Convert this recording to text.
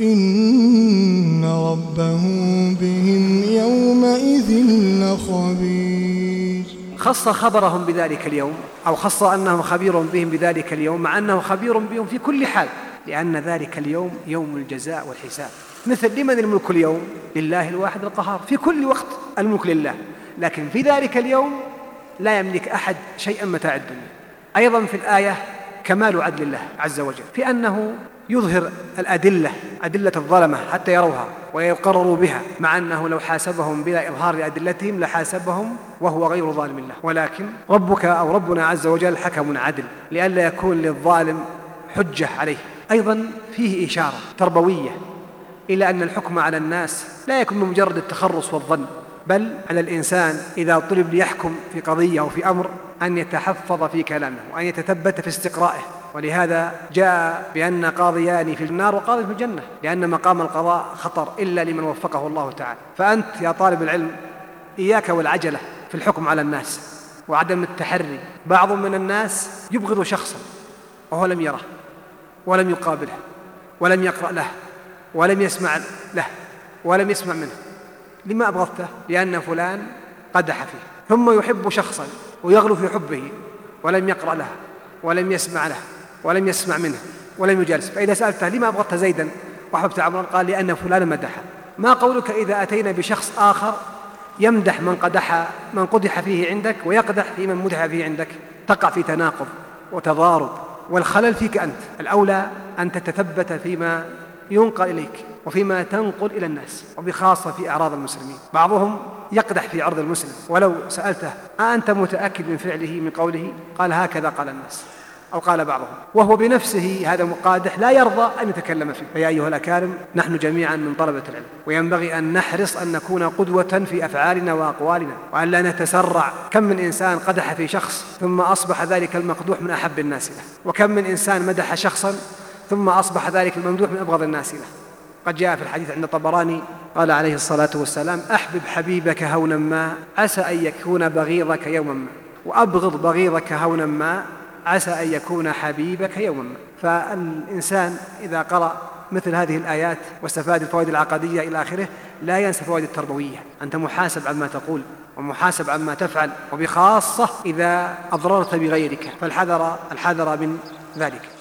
إن ربهم بهم يومئذ لخبير. خص خبرهم بذلك اليوم أو خص أنه خبير بهم بذلك اليوم مع أنه خبير بهم في كل حال لأن ذلك اليوم يوم الجزاء والحساب. مثل لمن الملك اليوم؟ لله الواحد القهار في كل وقت الملك لله. لكن في ذلك اليوم لا يملك أحد شيئا متاع الدنيا. أيضا في الآية كمال عدل الله عز وجل في أنه يظهر الأدلة أدلة الظلمة حتى يروها ويقرروا بها مع أنه لو حاسبهم بلا إظهار أدلتهم لحاسبهم وهو غير ظالم الله. ولكن ربك أو ربنا عز وجل حكم عدل لئلا يكون للظالم حجة عليه. أيضا فيه إشارة تربوية إلى أن الحكم على الناس لا يكون بمجرد التخرص والظن. بل على الإنسان إذا طلب ليحكم في قضية أو في أمر أن يتحفظ في كلامه وأن يتثبت في استقرائه. ولهذا جاء بأن قاضيان في النار وقاضي في الجنة لأن مقام القضاء خطر إلا لمن وفقه الله تعالى. فأنت يا طالب العلم إياك والعجلة في الحكم على الناس وعدم التحري. بعض من الناس يبغض شخصا وهو لم يره ولم يقابله ولم يقرأ له ولم يسمع له ولم يسمع منه. لما أبغضته لأن فلان قدح فيه. ثم يحب شخصا ويغلو في حبه ولم يقرأ له ولم يسمع له ولم يسمع منه ولم يجالس. فإذا سألته لما أبغضت زيدا وأحببت عمرا قال لأن فلانا مدحه ما قولك إذا أتينا بشخص آخر يمدح من قدح من قدح فيه عندك ويقدح في من مدح فيه عندك؟ تقع في تناقض وتضارب والخلل فيك أنت. الأولى أن تتثبت فيما ينقل إليك وفيما تنقل إلى الناس وبخاصة في أعراض المسلمين. بعضهم يقدح في عرض المسلم. ولو سألته أأنت متأكد من فعله من قوله؟ قال هكذا قال الناس. أو قال بعضهم وهو بنفسه هذا مقادح لا يرضى أن يتكلم فيه. فيا أيها الأكارم نحن جميعا من طلبة العلم. وينبغي أن نحرص أن نكون قدوة في أفعالنا وأقوالنا وأن لا نتسرع. كم من إنسان قدح في شخص ثم أصبح ذلك المقدوح من أحب الناس له؟ وكم من إنسان مدح شخصا ثم أصبح ذلك الممدوح من أبغض الناس له. قد جاء في الحديث عند الطبراني قال عليه الصلاة والسلام أحبب حبيبك هونا ما عسى أن يكون بغيضك يوما ما. وأبغض بغيضك هونا ما عسى أن يكون حبيبك يوما ما. فالإنسان إذا قرأ مثل هذه الآيات واستفاد الفوائد العقدية إلى آخره لا ينسى الفوائد التربوية. أنت محاسب عما تقول ومحاسب عما تفعل وبخاصة إذا أضررت بغيرك فالحذر الحذر من ذلك.